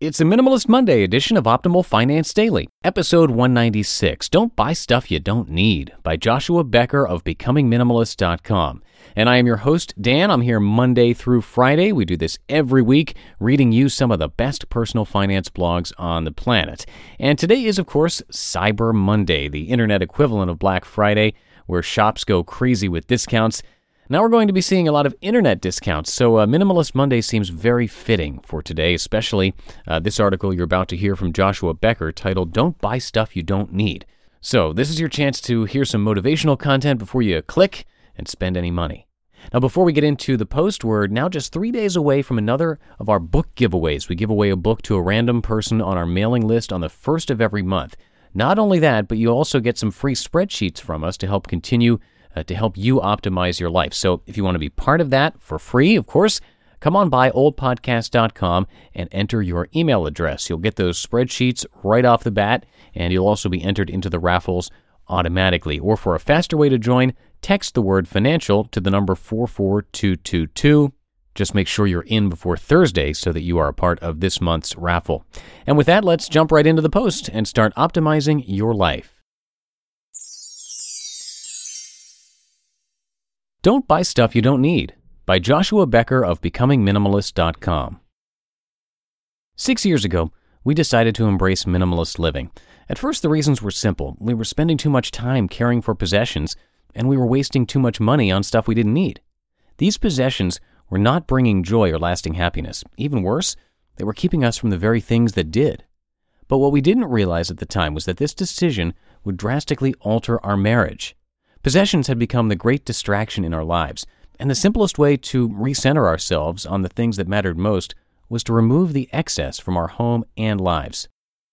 It's a Minimalist Monday edition of Optimal Finance Daily, episode 196 Don't Buy Stuff You Don't Need by Joshua Becker of BecomingMinimalist.com. And I am your host, Dan. I'm here Monday through Friday. We do this every week, reading you some of the best personal finance blogs on the planet. And today is, of course, Cyber Monday, the internet equivalent of Black Friday, where shops go crazy with discounts. Now we're going to be seeing a lot of internet discounts, so uh, Minimalist Monday seems very fitting for today, especially uh, this article you're about to hear from Joshua Becker titled Don't Buy Stuff You Don't Need. So, this is your chance to hear some motivational content before you click and spend any money. Now, before we get into the post, we're now just three days away from another of our book giveaways. We give away a book to a random person on our mailing list on the first of every month. Not only that, but you also get some free spreadsheets from us to help continue uh, to help you optimize your life. So if you want to be part of that for free, of course, come on by oldpodcast.com and enter your email address. You'll get those spreadsheets right off the bat, and you'll also be entered into the raffles automatically. Or for a faster way to join, text the word financial to the number 44222. Just make sure you're in before Thursday so that you are a part of this month's raffle. And with that, let's jump right into the post and start optimizing your life. Don't Buy Stuff You Don't Need by Joshua Becker of BecomingMinimalist.com. Six years ago, we decided to embrace minimalist living. At first, the reasons were simple. We were spending too much time caring for possessions, and we were wasting too much money on stuff we didn't need. These possessions were not bringing joy or lasting happiness. Even worse, they were keeping us from the very things that did. But what we didn't realize at the time was that this decision would drastically alter our marriage. Possessions had become the great distraction in our lives, and the simplest way to recenter ourselves on the things that mattered most was to remove the excess from our home and lives.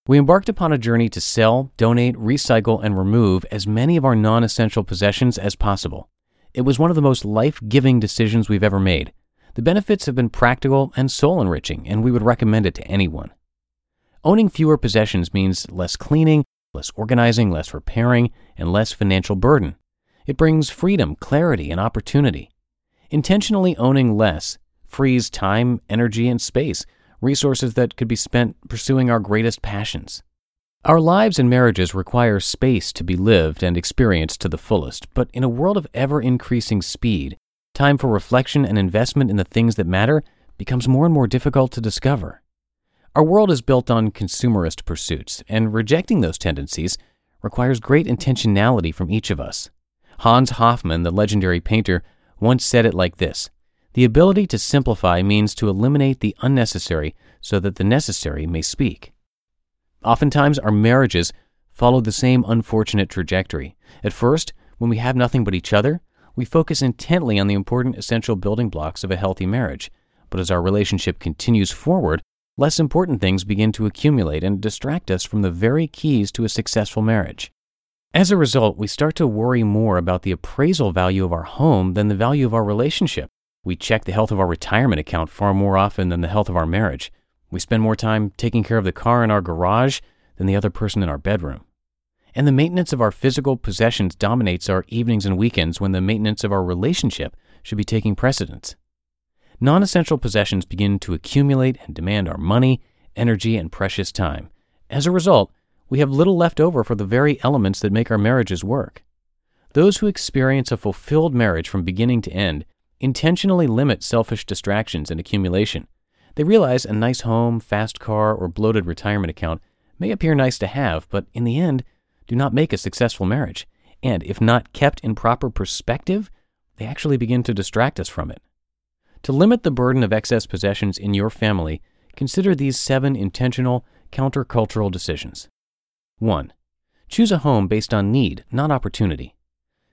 We embarked upon a journey to sell, donate, recycle, and remove as many of our non essential possessions as possible. It was one of the most life giving decisions we've ever made. The benefits have been practical and soul enriching, and we would recommend it to anyone. Owning fewer possessions means less cleaning, less organizing, less repairing, and less financial burden. It brings freedom, clarity, and opportunity. Intentionally owning less frees time, energy, and space, resources that could be spent pursuing our greatest passions. Our lives and marriages require space to be lived and experienced to the fullest, but in a world of ever increasing speed, time for reflection and investment in the things that matter becomes more and more difficult to discover. Our world is built on consumerist pursuits, and rejecting those tendencies requires great intentionality from each of us. Hans Hofmann, the legendary painter, once said it like this The ability to simplify means to eliminate the unnecessary so that the necessary may speak. Oftentimes, our marriages follow the same unfortunate trajectory. At first, when we have nothing but each other, we focus intently on the important essential building blocks of a healthy marriage. But as our relationship continues forward, less important things begin to accumulate and distract us from the very keys to a successful marriage. As a result, we start to worry more about the appraisal value of our home than the value of our relationship. We check the health of our retirement account far more often than the health of our marriage. We spend more time taking care of the car in our garage than the other person in our bedroom. And the maintenance of our physical possessions dominates our evenings and weekends when the maintenance of our relationship should be taking precedence. Non essential possessions begin to accumulate and demand our money, energy, and precious time. As a result, we have little left over for the very elements that make our marriages work. Those who experience a fulfilled marriage from beginning to end intentionally limit selfish distractions and accumulation. They realize a nice home, fast car, or bloated retirement account may appear nice to have, but in the end, do not make a successful marriage. And if not kept in proper perspective, they actually begin to distract us from it. To limit the burden of excess possessions in your family, consider these seven intentional countercultural decisions. 1. Choose a home based on need, not opportunity.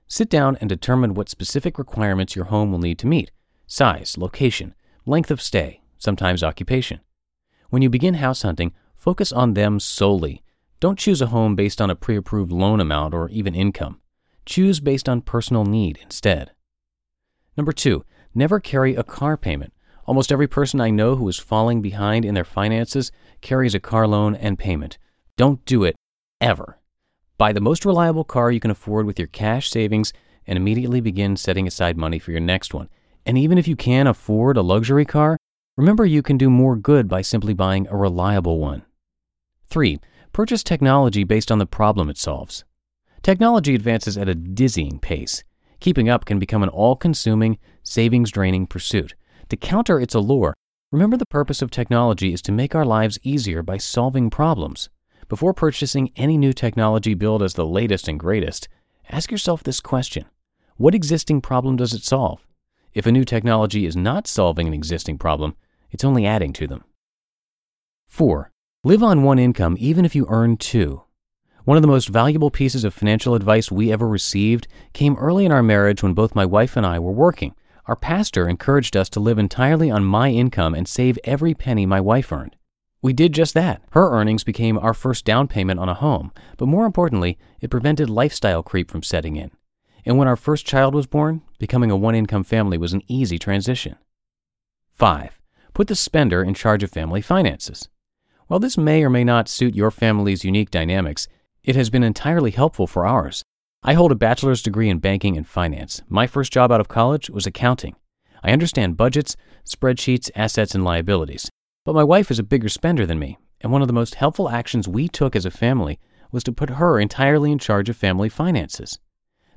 Sit down and determine what specific requirements your home will need to meet size, location, length of stay, sometimes occupation. When you begin house hunting, focus on them solely. Don't choose a home based on a pre approved loan amount or even income. Choose based on personal need instead. Number two, never carry a car payment. Almost every person I know who is falling behind in their finances carries a car loan and payment. Don't do it ever. Buy the most reliable car you can afford with your cash savings and immediately begin setting aside money for your next one. And even if you can't afford a luxury car, remember you can do more good by simply buying a reliable one. 3. Purchase technology based on the problem it solves. Technology advances at a dizzying pace. Keeping up can become an all consuming, savings draining pursuit. To counter its allure, remember the purpose of technology is to make our lives easier by solving problems. Before purchasing any new technology billed as the latest and greatest, ask yourself this question What existing problem does it solve? If a new technology is not solving an existing problem, it's only adding to them. 4. Live on one income even if you earn two. One of the most valuable pieces of financial advice we ever received came early in our marriage when both my wife and I were working. Our pastor encouraged us to live entirely on my income and save every penny my wife earned. We did just that. Her earnings became our first down payment on a home, but more importantly, it prevented lifestyle creep from setting in. And when our first child was born, becoming a one income family was an easy transition. 5. Put the spender in charge of family finances. While this may or may not suit your family's unique dynamics, it has been entirely helpful for ours. I hold a bachelor's degree in banking and finance. My first job out of college was accounting. I understand budgets, spreadsheets, assets, and liabilities. But my wife is a bigger spender than me, and one of the most helpful actions we took as a family was to put her entirely in charge of family finances.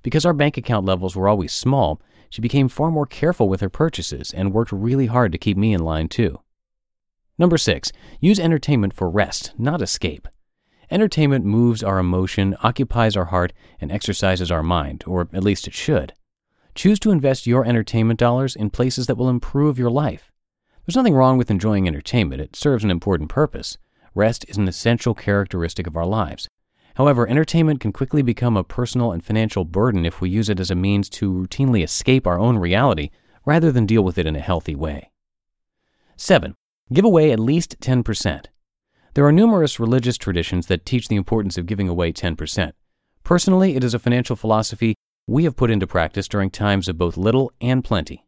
Because our bank account levels were always small, she became far more careful with her purchases and worked really hard to keep me in line too. Number six, use entertainment for rest, not escape. Entertainment moves our emotion, occupies our heart, and exercises our mind, or at least it should. Choose to invest your entertainment dollars in places that will improve your life. There's nothing wrong with enjoying entertainment, it serves an important purpose. Rest is an essential characteristic of our lives. However, entertainment can quickly become a personal and financial burden if we use it as a means to routinely escape our own reality rather than deal with it in a healthy way. 7. Give away at least 10%. There are numerous religious traditions that teach the importance of giving away 10%. Personally, it is a financial philosophy we have put into practice during times of both little and plenty.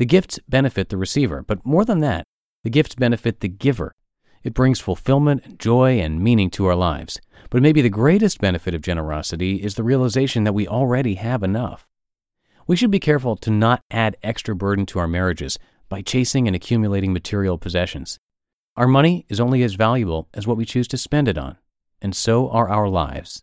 The gifts benefit the receiver, but more than that, the gifts benefit the giver. It brings fulfillment, joy, and meaning to our lives. But maybe the greatest benefit of generosity is the realization that we already have enough. We should be careful to not add extra burden to our marriages by chasing and accumulating material possessions. Our money is only as valuable as what we choose to spend it on, and so are our lives.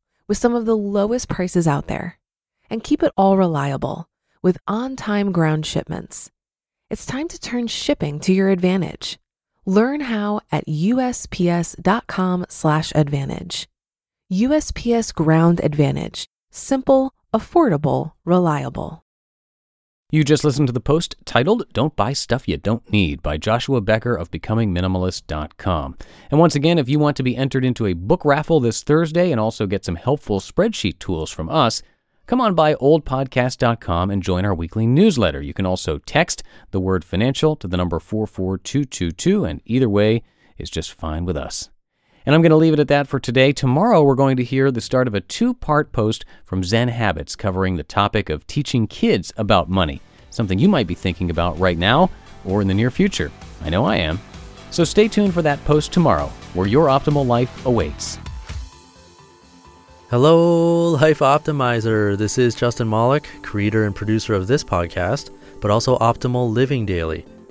with some of the lowest prices out there. And keep it all reliable with on time ground shipments. It's time to turn shipping to your advantage. Learn how at usps.com/advantage. USPS Ground Advantage: simple, affordable, reliable. You just listened to the post titled Don't Buy Stuff You Don't Need by Joshua Becker of BecomingMinimalist.com. And once again, if you want to be entered into a book raffle this Thursday and also get some helpful spreadsheet tools from us, come on by oldpodcast.com and join our weekly newsletter. You can also text the word financial to the number 44222, and either way is just fine with us. And I'm going to leave it at that for today. Tomorrow, we're going to hear the start of a two part post from Zen Habits covering the topic of teaching kids about money, something you might be thinking about right now or in the near future. I know I am. So stay tuned for that post tomorrow, where your optimal life awaits. Hello, Life Optimizer. This is Justin Malik, creator and producer of this podcast, but also Optimal Living Daily